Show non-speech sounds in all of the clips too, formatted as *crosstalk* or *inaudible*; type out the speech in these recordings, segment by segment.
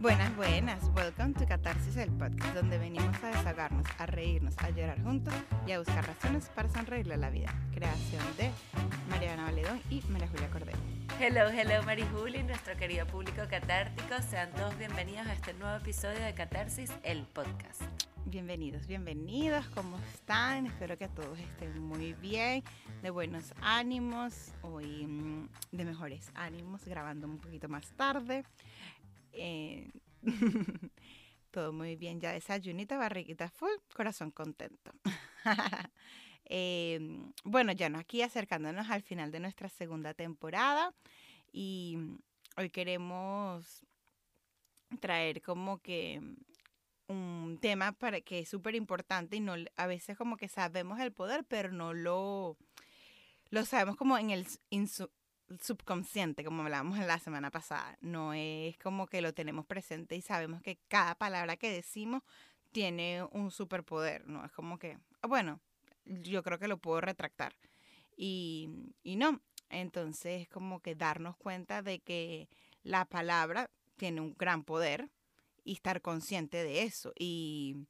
Buenas, buenas. Welcome to Catarsis, el podcast donde venimos a desahogarnos, a reírnos, a llorar juntos y a buscar razones para sonreírle a la vida. Creación de Mariana Valedón y María Julia Cordero. Hello, hello, Mari Juli, nuestro querido público catártico. Sean todos bienvenidos a este nuevo episodio de Catarsis, el podcast. Bienvenidos, bienvenidos. ¿Cómo están? Espero que todos estén muy bien, de buenos ánimos, hoy mm, de mejores ánimos, grabando un poquito más tarde. Eh, *laughs* todo muy bien, ya desayunita, barriguita full, corazón contento. *laughs* Eh, bueno, ya no, aquí acercándonos al final de nuestra segunda temporada y hoy queremos traer como que un tema para que es súper importante y no a veces como que sabemos el poder, pero no lo lo sabemos como en el subconsciente, como hablábamos la semana pasada. No es como que lo tenemos presente y sabemos que cada palabra que decimos tiene un superpoder, ¿no? Es como que, bueno, yo creo que lo puedo retractar. Y, y no, entonces como que darnos cuenta de que la palabra tiene un gran poder y estar consciente de eso. Y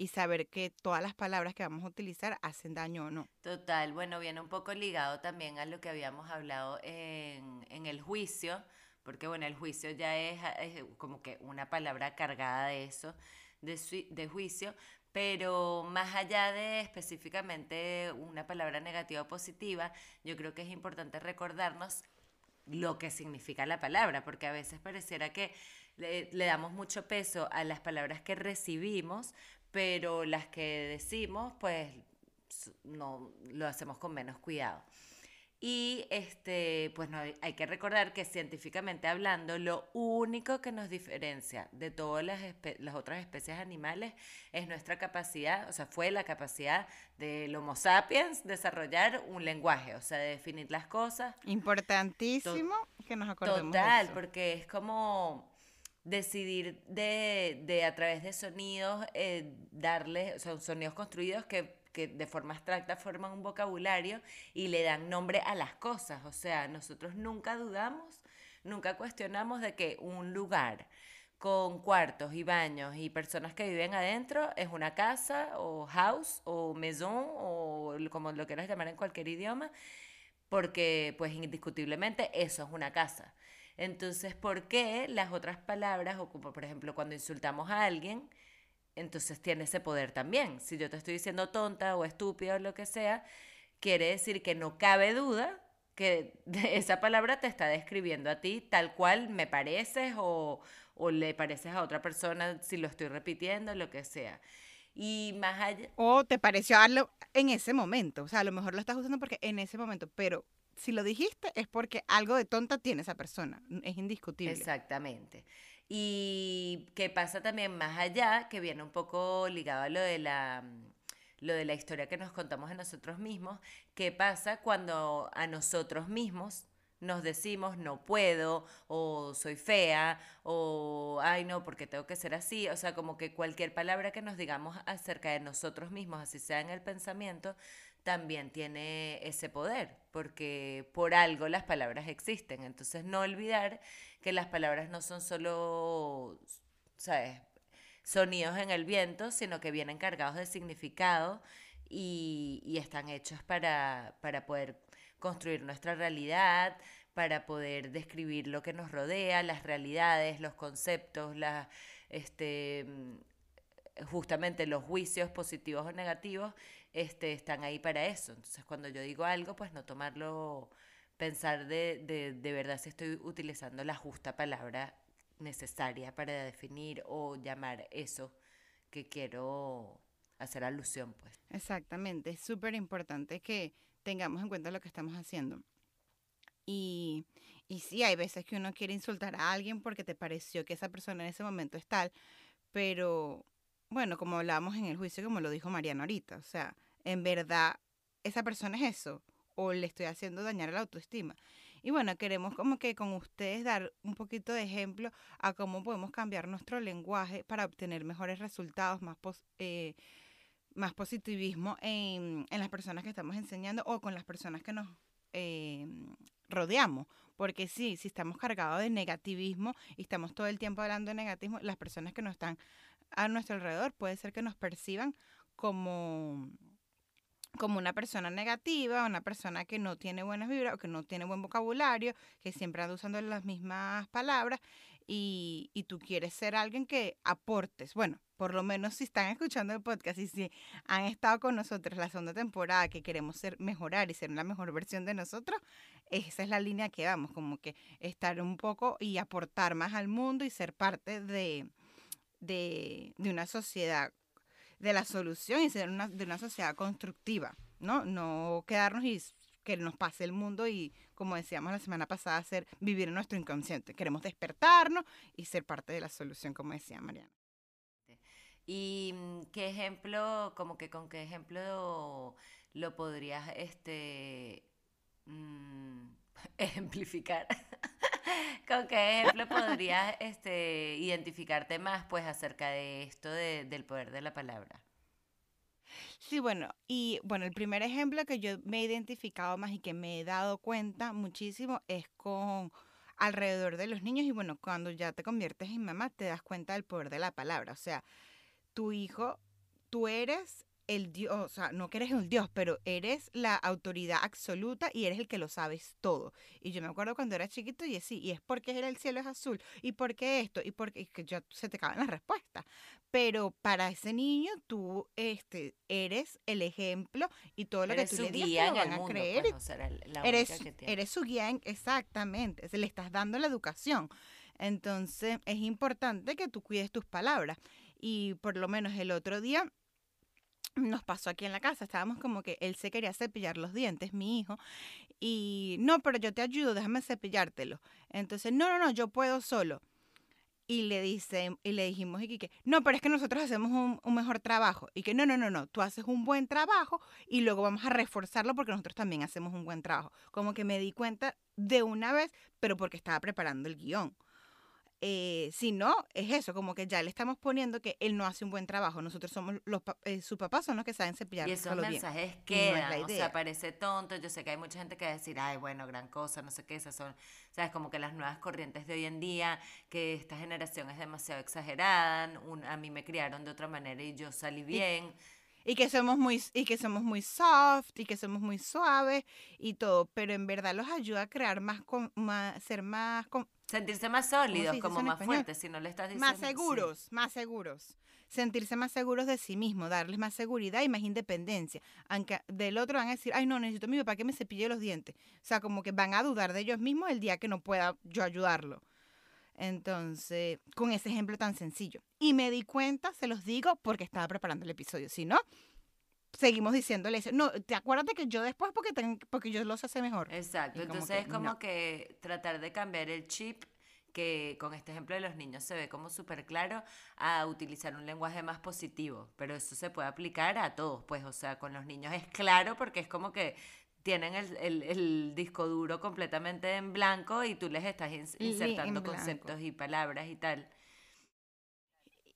y saber que todas las palabras que vamos a utilizar hacen daño o no. Total, bueno, viene un poco ligado también a lo que habíamos hablado en, en el juicio, porque bueno, el juicio ya es, como que una palabra cargada de eso, de, de juicio, pero más allá de específicamente una palabra negativa o positiva, yo creo que es importante recordarnos lo que significa la palabra, porque a veces pareciera que le, le, damos mucho peso a las palabras que recibimos, pero las que decimos, pues no lo hacemos con menos cuidado. Y este, pues no, hay que recordar que científicamente hablando, lo único que nos diferencia de todas las, las, otras especies animales es nuestra capacidad, o sea, fue la capacidad del Homo sapiens desarrollar un lenguaje, o sea, de definir las cosas. Importantísimo que nos acordemos. Total, porque es como decidir de, de, a través de sonidos eh, darles, son sonidos construidos que, que, de forma abstracta forman un vocabulario y le dan nombre a las cosas. O sea, nosotros nunca dudamos, nunca cuestionamos de que un lugar con cuartos y baños y personas que viven adentro es una casa o house o maison o como lo quieras llamar en cualquier idioma, porque pues indiscutiblemente eso es una casa. Entonces, ¿por qué las otras palabras, o por ejemplo cuando insultamos a alguien, entonces tiene ese poder también? Si yo te estoy diciendo tonta o estúpida o lo que sea, quiere decir que no cabe duda que *laughs* esa palabra te está describiendo a ti tal cual me pareces o, o le pareces a otra persona si lo estoy repitiendo, lo que sea. Y más allá. O te pareció algo en ese momento. O sea, a lo mejor lo estás usando porque en ese momento, pero si lo dijiste es porque algo de tonta tiene esa persona, es indiscutible. Exactamente. Y qué pasa también más allá, que viene un poco ligado a lo de la lo de la historia que nos contamos a nosotros mismos, qué pasa cuando a nosotros mismos nos decimos no puedo o soy fea o ay no porque tengo que ser así, o sea, como que cualquier palabra que nos digamos acerca de nosotros mismos, así sea en el pensamiento, también tiene ese poder, porque por algo las palabras existen. Entonces, no olvidar que las palabras no son solo, ¿sabes? Sonidos en el viento, sino que vienen cargados de significado y, y están hechos para, para poder construir nuestra realidad, para poder describir lo que nos rodea, las realidades, los conceptos, este, justamente los juicios positivos o negativos este, están ahí para eso. Entonces, cuando yo digo algo, pues no tomarlo, pensar de, de, de verdad si estoy utilizando la justa palabra necesaria para definir o llamar eso que quiero hacer alusión, pues. Exactamente, es súper importante que tengamos en cuenta lo que estamos haciendo. Y, y sí, hay veces que uno quiere insultar a alguien porque te pareció que esa persona en ese momento es tal, pero bueno, como hablábamos en el juicio, como lo dijo Mariano ahorita, o sea, en verdad, esa persona es eso, o le estoy haciendo dañar la autoestima. Y bueno, queremos como que con ustedes dar un poquito de ejemplo a cómo podemos cambiar nuestro lenguaje para obtener mejores resultados, más, eh, más positivismo en, en, las personas que estamos enseñando o con las personas que nos eh, rodeamos. Porque sí, si estamos cargados de negativismo y estamos todo el tiempo hablando de negativismo, las personas que no están a nuestro alrededor puede ser que nos perciban como como una persona negativa, una persona que no tiene buenas vibras o que no tiene buen vocabulario, que siempre anda usando las mismas palabras y, y, tú quieres ser alguien que aportes. Bueno, por lo menos si están escuchando el podcast y si han estado con nosotros la segunda temporada, que queremos ser mejorar y ser la mejor versión de nosotros, esa es la línea que vamos, como que estar un poco y aportar más al mundo y ser parte de, de, de una sociedad de la solución y ser una, de una sociedad constructiva, ¿no? No quedarnos y que nos pase el mundo y, como decíamos la semana pasada, hacer, vivir en nuestro inconsciente. Queremos despertarnos y ser parte de la solución, como decía Mariana. ¿Y mm, qué ejemplo, como que con qué ejemplo lo podrías este, mm, *laughs* ejemplificar? *laughs* ¿Con qué ejemplo podrías este, identificarte más pues acerca de esto del poder de la palabra? Sí, bueno, y bueno, el primer ejemplo que yo me he identificado más y que me he dado cuenta muchísimo es con alrededor de los niños y bueno, cuando ya te conviertes en mamá te das cuenta del poder de la palabra, o sea, tu hijo, tú eres el Dios, o sea, no que eres un Dios, pero eres la autoridad absoluta y eres el que lo sabes todo. Y yo me acuerdo cuando era chiquito y sí, y es porque el cielo es azul, y porque esto, y porque que ya se te caben las respuestas. Pero para ese niño tú este, eres el ejemplo y todo lo que tú le digas te lo van a creer. Pues, eres, eres su guía, exactamente, le estás dando la educación. Entonces es importante que tú cuides tus palabras. Y por lo menos el otro día nos pasó aquí en la casa, estábamos como que él se quería cepillar los dientes, mi hijo, y no, pero yo te ayudo, déjame cepillártelo. Entonces, no, no, no, yo puedo solo. Y le dice, y le dijimos, y que, no, pero es que nosotros hacemos un, un, mejor trabajo. Y que no, no, no, no, tú haces un buen trabajo y luego vamos a reforzarlo porque nosotros también hacemos un buen trabajo. Como que me di cuenta de una vez, pero porque estaba preparando el guion. Eh, si no, es eso, como que ya le estamos poniendo que él no hace un buen trabajo. Nosotros somos los eh, sus papás son los que saben cepillar. Y esos mensajes quedan, o sea, parece tonto. Yo sé que hay mucha gente que va a decir, ay, bueno, gran cosa, no sé qué, esas son, sabes, como que las nuevas corrientes de hoy en día, que esta generación es demasiado exagerada. a mí me criaron de otra manera y yo salí bien. Y, que somos muy y que somos muy soft y que somos muy suaves y todo, pero en verdad los ayuda a crear más, con, más ser más Sentirse más sólidos, como más fuertes, si no le estás diciendo. Más seguros, más seguros. Sentirse más seguros de sí mismo, darles más seguridad y más independencia. Aunque del otro van a decir, ay, no, necesito a mi papá que me cepille los dientes. O sea, como que van a dudar de ellos mismos el día que no pueda yo ayudarlo. Entonces, con ese ejemplo tan sencillo. Y me di cuenta, se los digo, porque estaba preparando el episodio. Si no, seguimos diciéndole eso. No, te acuerdas que yo después porque, porque yo los hace mejor. Exacto, entonces es como que tratar de cambiar el chip que con este ejemplo de los niños se ve como súper claro a utilizar un lenguaje más positivo, pero eso se puede aplicar a todos, pues, o sea, con los niños es claro porque es como que tienen el, el, disco duro completamente en blanco y tú les estás insertando conceptos y palabras y tal.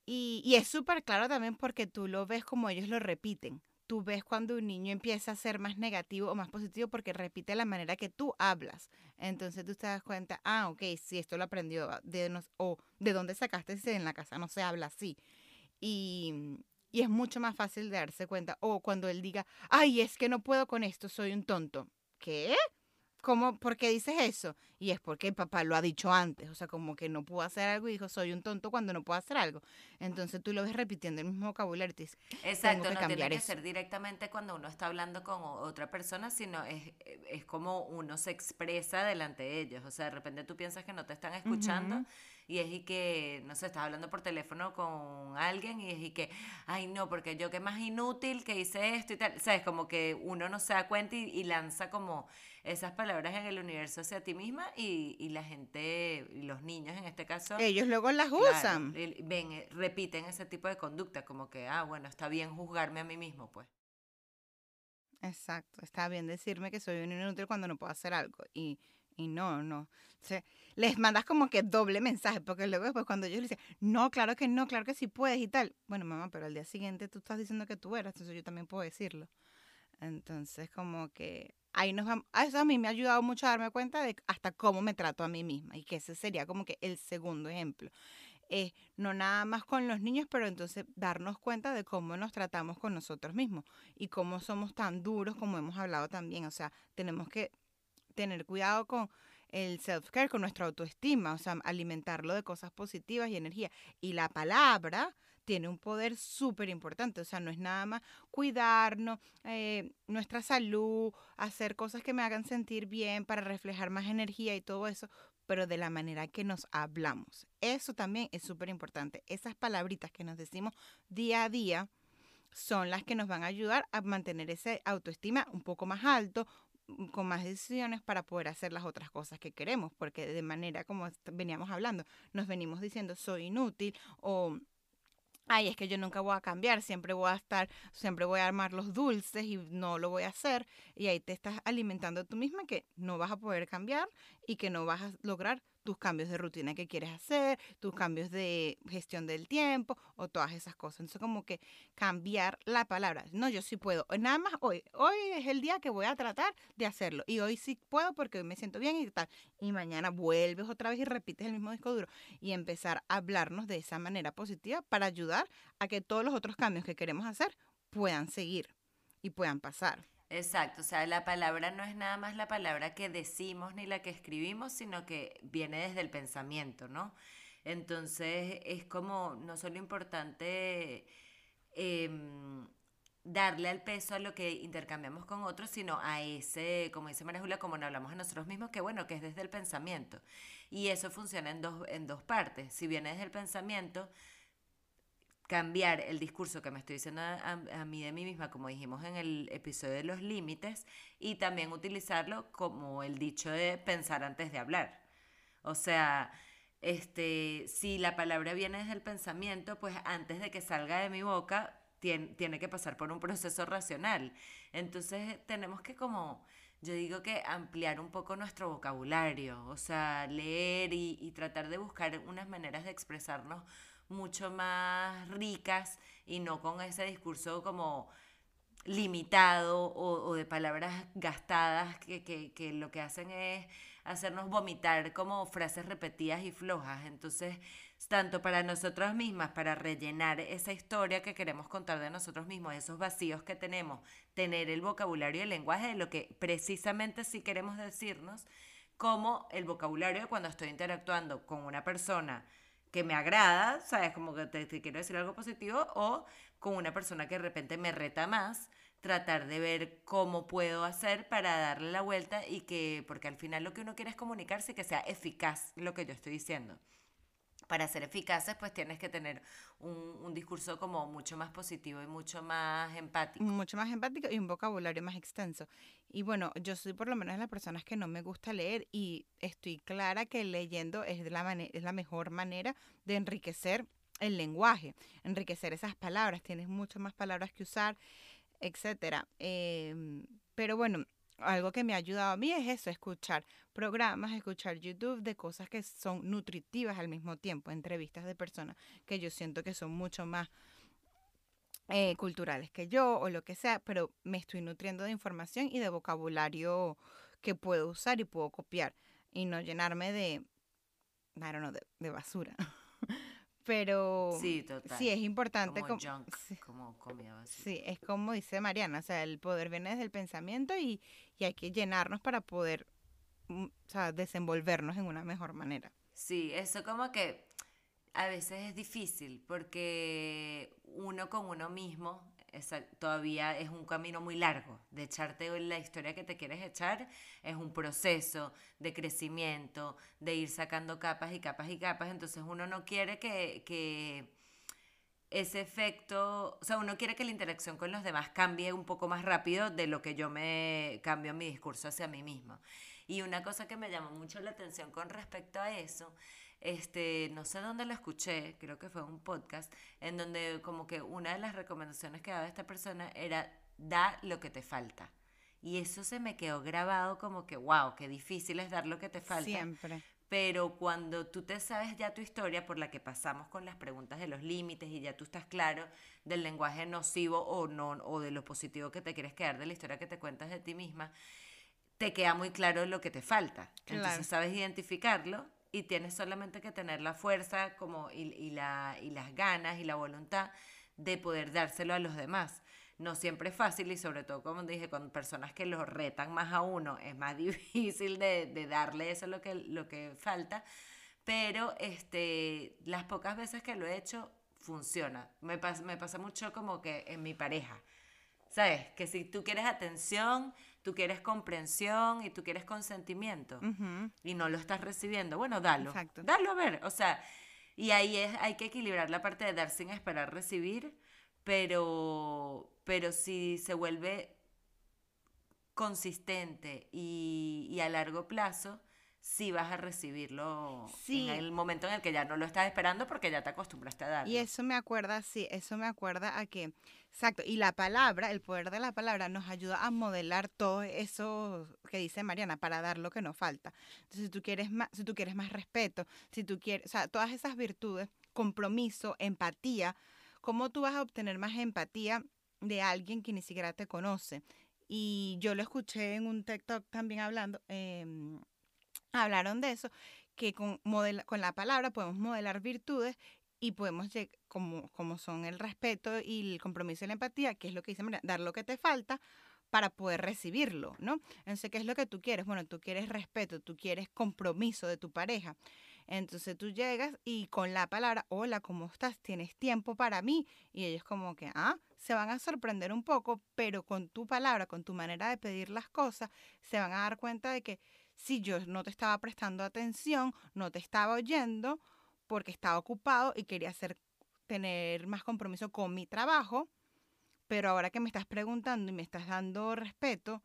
Y, y es súper claro también porque tú lo ves como ellos lo repiten tú ves cuando un niño empieza a ser más negativo o más positivo porque repite la manera que tú hablas. Entonces tú te das cuenta, ah, ok, si esto lo aprendió de nos, o de dónde sacaste si en la casa no se habla así. Y, y es mucho más fácil de darse cuenta. O cuando él diga, ay, es que no puedo con esto, soy un tonto. ¿Qué? ¿Cómo? ¿Por qué dices eso? Y es porque el papá lo ha dicho antes, o sea, como que no puedo hacer algo y dijo, soy un tonto cuando no puedo hacer algo. Entonces tú lo ves repitiendo el mismo vocabulario y dices, Exacto, no tiene que ser directamente cuando uno está hablando con otra persona, sino es, es como uno se expresa delante de ellos. O sea, de repente tú piensas que no te están escuchando y es y que, no sé, estás hablando por teléfono con alguien y es y que, ay no, porque yo qué más inútil que hice esto y tal. O sea, es como que uno no se da cuenta y, lanza como esas palabras en el universo hacia ti misma y, y la gente, los niños en este caso. Ellos luego las usan. ven, eh, repiten ese tipo de conducta, como que, ah, bueno, está bien juzgarme a mí mismo, pues. Exacto, está bien decirme que soy un inútil cuando no puedo hacer algo. Y y no, no. O les mandas como que doble mensaje, porque luego después cuando ellos dicen, no, claro que no, claro que sí puedes y tal. Bueno, mamá, pero al día siguiente tú estás diciendo que tú eras, entonces yo también puedo decirlo. Entonces, como que ahí nos vamos, eso a mí me ha ayudado mucho a darme cuenta de hasta cómo me trato a mí misma y que ese sería como que el segundo ejemplo. Eh, no nada más con los niños, pero entonces darnos cuenta de cómo nos tratamos con nosotros mismos y cómo somos tan duros como hemos hablado también. O sea, tenemos que tener cuidado con el self-care, con nuestra autoestima, o sea, alimentarlo de cosas positivas y energía. Y la palabra tiene un poder súper importante, o sea, no es nada más cuidarnos, eh, nuestra salud, hacer cosas que me hagan sentir bien para reflejar más energía y todo eso, pero de la manera que nos hablamos. Eso también es súper importante. Esas palabritas que nos decimos día a día son las que nos van a ayudar a mantener esa autoestima un poco más alto, con más decisiones para poder hacer las otras cosas que queremos, porque de manera como veníamos hablando, nos venimos diciendo soy inútil o ay, es que yo nunca voy a cambiar, siempre voy a estar, siempre voy a armar los dulces y no lo voy a hacer. Y ahí te estás alimentando tú misma que no vas a poder cambiar y que no vas a lograr tus cambios de rutina que quieres hacer, tus cambios de gestión del tiempo o todas esas cosas. Entonces, como que cambiar la palabra. No, yo sí puedo. Nada más hoy. Hoy es el día que voy a tratar de hacerlo. Y hoy sí puedo porque hoy me siento bien y tal. Y mañana vuelves otra vez y repites el mismo disco duro. Y empezar a hablarnos de esa manera positiva para ayudar a que todos los otros cambios que queremos hacer puedan seguir y puedan pasar. Exacto, o sea, la palabra no es nada más la palabra que decimos ni la que escribimos, sino que viene desde el pensamiento, ¿no? Entonces es como no solo importante em, darle al peso a lo que intercambiamos con otros, sino a ese, como dice María Julia, como no hablamos a nosotros mismos, que bueno, que es desde el pensamiento. Y eso funciona en dos, en dos partes. Si viene desde el pensamiento, cambiar el discurso que me estoy diciendo a, mí de mí misma, como dijimos en el episodio de los límites, y también utilizarlo como el dicho de pensar antes de hablar. O sea, este, si la palabra viene desde el pensamiento, pues antes de que salga de mi boca, tiene, tiene que pasar por un proceso racional. Entonces tenemos que como, yo digo que ampliar un poco nuestro vocabulario, o sea, leer y, y tratar de buscar unas maneras de expresarnos mucho más ricas y no con ese discurso como limitado o, de palabras gastadas que, que, lo que hacen es hacernos vomitar como frases repetidas y flojas. Entonces, tanto para nosotros mismas, para rellenar esa historia que queremos contar de nosotros mismos, esos vacíos que tenemos, tener el vocabulario y el lenguaje de lo que precisamente sí queremos decirnos, como el vocabulario cuando estoy interactuando con una persona que me agrada, ¿sabes? Como que te, quiero decir algo positivo, o con una persona que de repente me reta más, tratar de ver cómo puedo hacer para darle la vuelta y que, porque al final lo que uno quiere es comunicarse y que sea eficaz lo que yo estoy diciendo para ser eficaces, pues tienes que tener un, un, discurso como mucho más positivo y mucho más empático. Mucho más empático y un vocabulario más extenso. Y bueno, yo soy por lo menos de las personas que no me gusta leer y estoy clara que leyendo es la, es la mejor manera de enriquecer el lenguaje, enriquecer esas palabras. Tienes muchas más palabras que usar, etcétera. Eh, pero bueno, algo que me ha ayudado a mí es eso, escuchar programas, escuchar YouTube de cosas que son nutritivas al mismo tiempo, entrevistas de personas que yo siento que son mucho más eh, culturales que yo o lo que sea, pero me estoy nutriendo de información y de vocabulario que puedo usar y puedo copiar y no llenarme de, I don't know, de, basura. *laughs* pero sí, total. sí es importante como, *laughs* como Sí, es como dice Mariana, o sea, el poder viene desde el pensamiento y, y hay que llenarnos para poder mm, o sea, desenvolvernos en una mejor manera. Sí, eso como que a veces es difícil porque uno con uno mismo todavía es un camino muy largo. De echarte la historia que te quieres echar es un proceso de crecimiento, de ir sacando capas y capas y capas. Entonces uno no quiere que, que ese efecto, o sea, uno quiere que la interacción con los demás cambie un poco más rápido de lo que yo me cambio mi discurso hacia mí mismo. Y una cosa que me llamó mucho la atención con respecto a eso este, no sé dónde lo escuché, creo que fue un podcast, en donde como que una de las recomendaciones que daba esta persona era da lo que te falta. Y eso se me quedó grabado como que, wow, qué difícil es dar lo que te falta. Siempre. Pero cuando tú te sabes ya tu historia por la que pasamos con las preguntas de los límites y ya tú estás claro del lenguaje nocivo o no, o de lo positivo que te quieres quedar de la historia que te cuentas de ti misma, te queda muy claro lo que te falta. Claro. Entonces sabes identificarlo y tienes solamente que tener la fuerza como y, y la, y las ganas y la voluntad de poder dárselo a los demás. No siempre es fácil y sobre todo, como dije, con personas que los retan más a uno, es más *laughs* difícil de, de darle eso lo que, lo que falta. Pero este, las pocas veces que lo he hecho, funciona. Me, pas- me pasa mucho como que en mi pareja. ¿Sabes? Que si tú quieres atención, tú quieres comprensión y tú quieres consentimiento y no lo estás recibiendo, bueno, dalo. Exacto. Dalo a ver. O sea, y ahí es, hay que equilibrar la parte de dar sin esperar recibir, pero, pero si se vuelve consistente y, y a largo plazo, sí vas a recibirlo Sí. en el momento en el que ya no lo estás esperando porque ya te acostumbraste a darlo. Y eso me acuerda, sí, eso me acuerda a que, exacto, y la palabra, el poder de la palabra nos ayuda a modelar todo eso que dice Mariana para dar lo que nos falta. Entonces, si tú quieres más, si tú quieres más respeto, si tú quieres, o sea, todas esas virtudes, compromiso, empatía, ¿cómo tú vas a obtener más empatía de alguien que ni siquiera te conoce? Y yo lo escuché en un TikTok también hablando, em, hablaron de eso, que con, modela- con la palabra podemos modelar virtudes y podemos, como, como son el respeto y el compromiso y la empatía, que es lo que dice María, dar lo que te falta para poder recibirlo, ¿no? Entonces, ¿qué es lo que tú quieres? Bueno, tú quieres respeto, tú quieres compromiso de tu pareja. Entonces tú llegas y con la palabra, hola, ¿cómo estás? ¿Tienes tiempo para mí? Y ellos como que, ah, se van a sorprender un poco, pero con tu palabra, con tu manera de pedir las cosas, se van a dar cuenta de que si yo no te estaba prestando atención, no te estaba oyendo, porque estaba ocupado y quería hacer, tener más compromiso con mi trabajo, pero ahora que me estás preguntando y me estás dando respeto,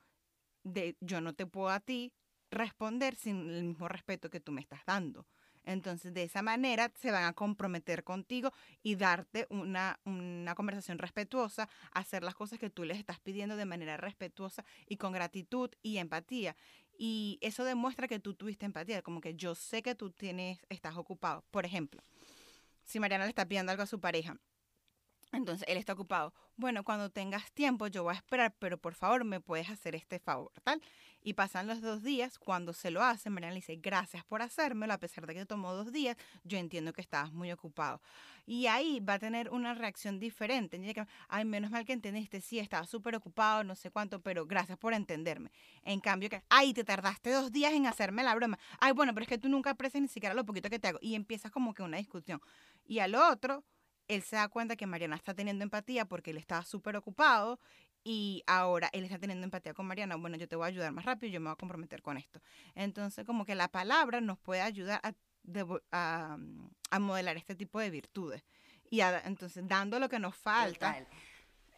de, yo no te puedo a ti responder sin el mismo respeto que tú me estás dando. Entonces, de esa manera se van a comprometer contigo y darte una, una conversación respetuosa, hacer las cosas que tú les estás pidiendo de manera respetuosa y con gratitud y empatía. Y eso demuestra que tú tuviste empatía, como que yo sé que tú tienes, estás ocupado. Por ejemplo, si Mariana le está pidiendo algo a su pareja, entonces él está ocupado. Bueno, cuando tengas tiempo yo voy a esperar, pero por favor me puedes hacer este favor, tal. Y pasan los dos días, cuando se lo hace, Mariana le dice, gracias por hacérmelo, a pesar de que tomó dos días, yo entiendo que estabas muy ocupado. Y ahí va a tener una reacción diferente. Ay, menos mal que entendiste, sí, estaba súper ocupado, no sé cuánto, pero gracias por entenderme. En cambio, que, ay, te tardaste dos días en hacerme la broma. Ay, bueno, pero es que tú nunca aprecias ni siquiera lo poquito que te hago. Y empiezas como que una discusión. Y al otro, él se da cuenta que Mariana está teniendo empatía porque él estaba súper ocupado y ahora él está teniendo empatía con Mariana. Bueno, yo te voy a ayudar más rápido, yo me voy a comprometer con esto. Entonces, como que la palabra nos puede ayudar a, a modelar este tipo de virtudes. Y a- entonces, dando lo que nos falta, Total.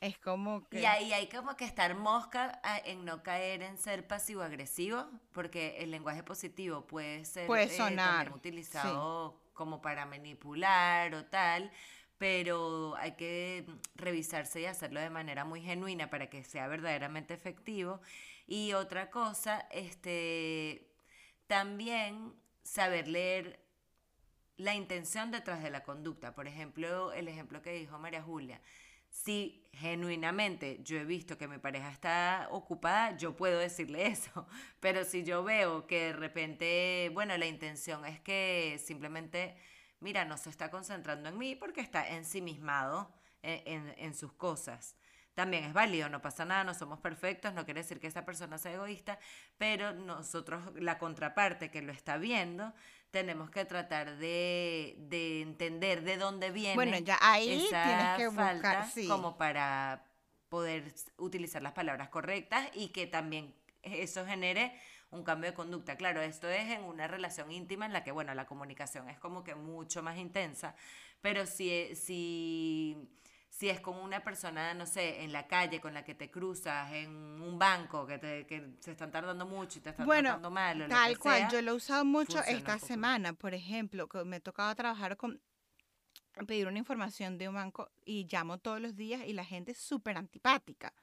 es como que... Y ahí hay como que estar mosca a- en no caer en ser pasivo-agresivo, porque el lenguaje positivo puede ser Puede eh, sonar, también utilizado como para manipular o tal, pero hay que revisarse y hacerlo de manera muy genuina para que sea verdaderamente efectivo. Y otra cosa, este, también saber leer la intención detrás de la conducta. Por ejemplo, el ejemplo que dijo María Julia. Si genuinamente yo he visto que mi pareja está ocupada, yo puedo decirle *laughs* eso. Pero si yo veo que de repente, bueno, la intención es que simplemente, mira, no se está concentrando en mí porque está ensimismado en, en, en sus cosas. También es válido, no pasa nada, no somos perfectos, no quiere decir que esa persona sea egoísta, pero nosotros, la contraparte que lo está viendo, tenemos que tratar de, de entender de dónde viene Bueno, ya ahí esa tienes que buscar, sí. como para poder utilizar las palabras correctas y que también eso genere un cambio de conducta. Claro, esto es en una relación íntima en la que, bueno, la comunicación es como que mucho más intensa, pero si, si, si es con una persona, no sé, en la calle con la que te cruzas, en un banco, que, te, que se están tardando mucho y te están Bueno, tratando mal o lo Tal que cual, sea, yo lo he usado mucho esta semana, por ejemplo, que me tocaba trabajar con pedir una información de un banco y llamo todos los días y la gente es súper antipática.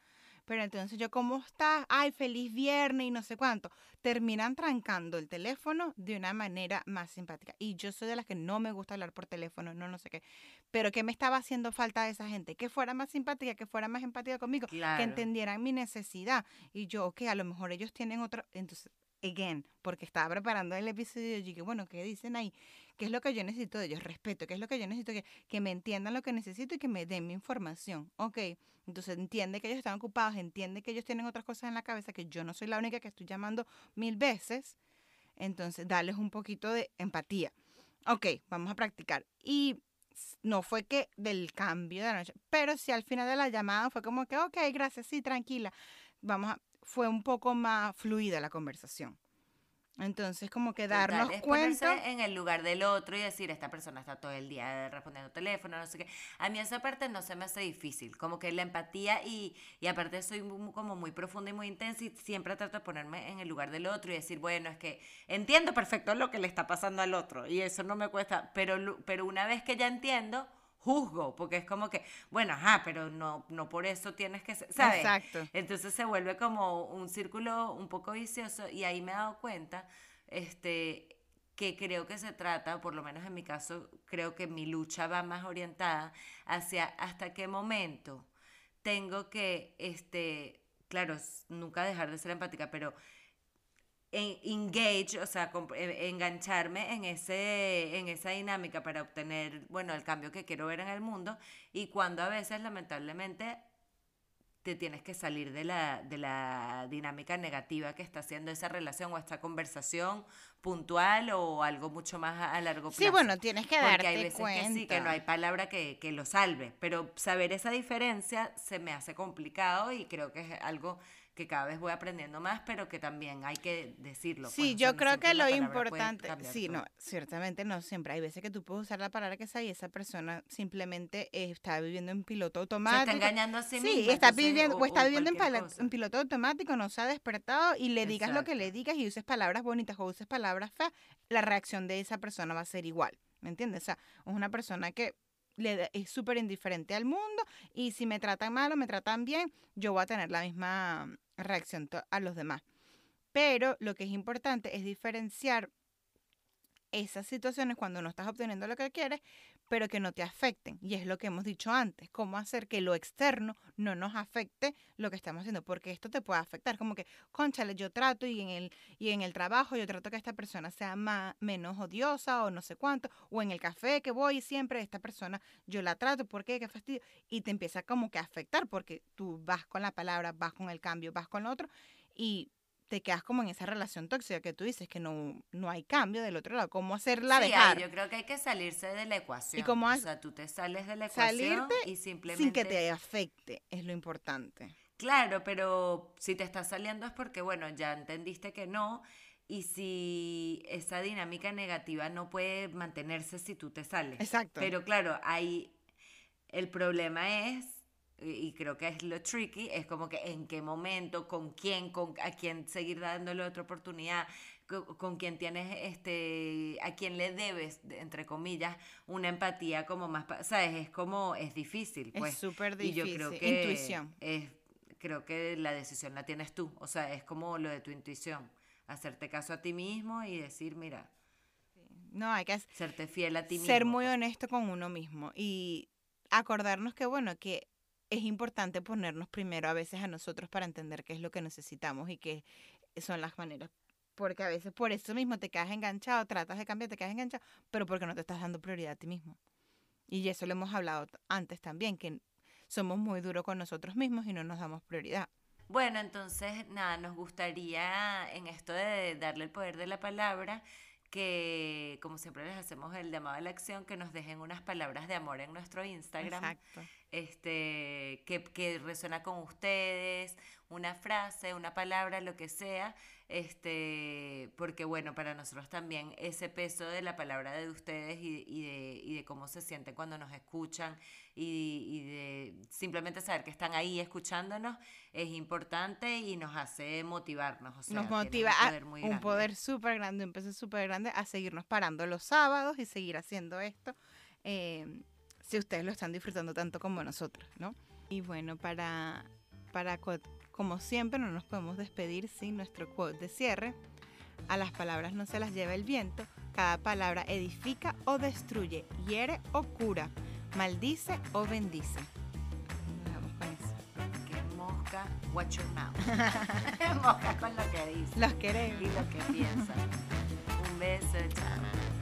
Pero entonces yo, ¿cómo estás? Ay, feliz viernes y no sé cuánto. Terminan trancando el teléfono de una manera más simpática. Y yo soy de las que no me gusta hablar por teléfono, no, no sé qué. Pero ¿qué me estaba haciendo falta de esa gente? Que fuera más simpática, que fuera más empática conmigo, que entendieran mi necesidad. Y yo, ok, a lo mejor ellos tienen otra... Entonces, again, porque estaba preparando el episodio y dije, bueno, ¿qué dicen ahí? ¿Qué es lo que yo necesito de ellos? Respeto, ¿qué es lo que yo necesito? Que, que me entiendan lo que necesito y que me den mi información. Ok, entonces entiende que ellos están ocupados, entiende que ellos tienen otras cosas en la cabeza, que yo no soy la única que estoy llamando mil veces. Entonces, darles un poquito de empatía. Ok, vamos a practicar. Y no fue que del cambio de la noche, pero sí al final de la llamada fue como que, ok, gracias, sí, tranquila. Vamos a, fue un poco más fluida la conversación. Entonces, como que darnos cuenta. en el lugar del otro y decir, esta persona está todo el día respondiendo teléfono, no sé qué. A mí esa parte no se me hace difícil. Como que la empatía y, y aparte soy como muy profunda y muy intensa y siempre trato de ponerme en el lugar del otro y decir, bueno, es que entiendo perfecto lo que le está pasando al otro y eso no me cuesta. Pero, pero una vez que ya entiendo, juzgo, porque es como que, bueno, ajá, pero no, no por eso tienes que ser, ¿sabes? Exacto. Entonces se vuelve como un círculo un poco vicioso y ahí me he dado cuenta, este, que creo que se trata, por lo menos en mi caso, creo que mi lucha va más orientada hacia hasta qué momento tengo que, este, claro, nunca dejar de ser empática, pero engage, o sea, engancharme en, ese, en esa dinámica para obtener, bueno, el cambio que quiero ver en el mundo y cuando a veces lamentablemente te tienes que salir de la, de la dinámica negativa que está haciendo esa relación o esta conversación puntual o algo mucho más a, largo plazo. Sí, bueno, tienes que darte Porque hay veces que sí, que no hay palabra que, que lo salve, pero saber esa diferencia se me hace complicado y creo que es algo que cada vez voy aprendiendo más, pero que también hay que decirlo. Sí, pues, yo creo que lo importante, sí, no, ciertamente no siempre. Hay veces que tú puedes usar la palabra que sea y esa persona simplemente está viviendo en piloto automático. Se está engañando a sí, sí está viviendo, o, está viviendo en, piloto automático, no se ha despertado y le digas lo que le digas y uses palabras bonitas o uses palabras feas, la reacción de esa persona va a ser igual. ¿Me entiendes? O sea, es una persona que le, es súper indiferente al mundo y si me tratan mal o me tratan bien, yo voy a tener la misma reacción a los demás. Pero lo que es importante es diferenciar esas situaciones cuando no estás obteniendo lo que quieres, pero que no te afecten. Y es lo que hemos dicho antes, cómo hacer que lo externo no nos afecte lo que estamos haciendo, porque esto te puede afectar, como que, conchale, yo trato y en el, y en el trabajo yo trato que esta persona sea más, menos odiosa o no sé cuánto, o en el café que voy siempre esta persona yo la trato, ¿por qué? ¿Qué fastidio? Y te empieza como que a afectar, porque tú vas con la palabra, vas con el cambio, vas con lo otro, y te quedas como en esa relación tóxica que tú dices que no, no hay cambio del otro lado. ¿Cómo hacerla sí, dejar? yo creo que hay que salirse de la ecuación. ¿Y cómo o sea, tú te sales de la ecuación y simplemente... Sin que te afecte, es lo importante. Claro, pero si te está saliendo es porque, bueno, ya entendiste que no. Y si esa dinámica negativa no puede mantenerse si tú te sales. Exacto. Pero claro, ahí el problema es y creo que es lo tricky, es como que en qué momento, con quién, con a quién seguir dándole otra oportunidad, con, quién tienes, este, a quién le debes, entre comillas, una empatía como más, ¿sabes? Es como, es difícil, pues. Es súper difícil. Y yo creo que intuición. Es, creo que la decisión la tienes tú, o sea, es como lo de tu intuición, hacerte caso a ti mismo y decir, mira, no, hay que serte fiel a ti mismo. Ser muy pues. honesto con uno mismo y acordarnos que, bueno, que es importante ponernos primero a veces a nosotros para entender qué es lo que necesitamos y qué son las maneras. Porque a veces por eso mismo te quedas enganchado, tratas de cambiar, te quedas enganchado, pero porque no te estás dando prioridad a ti mismo. Y eso lo hemos hablado antes también, que somos muy duros con nosotros mismos y no nos damos prioridad. Bueno, entonces, nada, nos gustaría en esto de darle el poder de la palabra, que como siempre les hacemos el llamado a la acción, que nos dejen unas palabras de amor en nuestro Instagram. Exacto este, que, que resuena con ustedes, una frase, una palabra, lo que sea, este, porque bueno, para nosotros también ese peso de la palabra de ustedes y, y, de, y de, cómo se sienten cuando nos escuchan y, y, de simplemente saber que están ahí escuchándonos es importante y nos hace motivarnos. nos motiva un poder súper grande, un peso súper grande a seguirnos parando los sábados y seguir haciendo esto. Eh, si ustedes lo están disfrutando tanto como nosotros, ¿no? Y bueno, para, para Como siempre, no nos podemos despedir sin nuestro quote de cierre. A las palabras no se las lleva el viento. Cada palabra edifica o destruye, hiere o cura, maldice o bendice. Mosca, watch your mouth. *laughs* mosca con lo que dice Los queremos. y lo que piensa. Un beso, chao.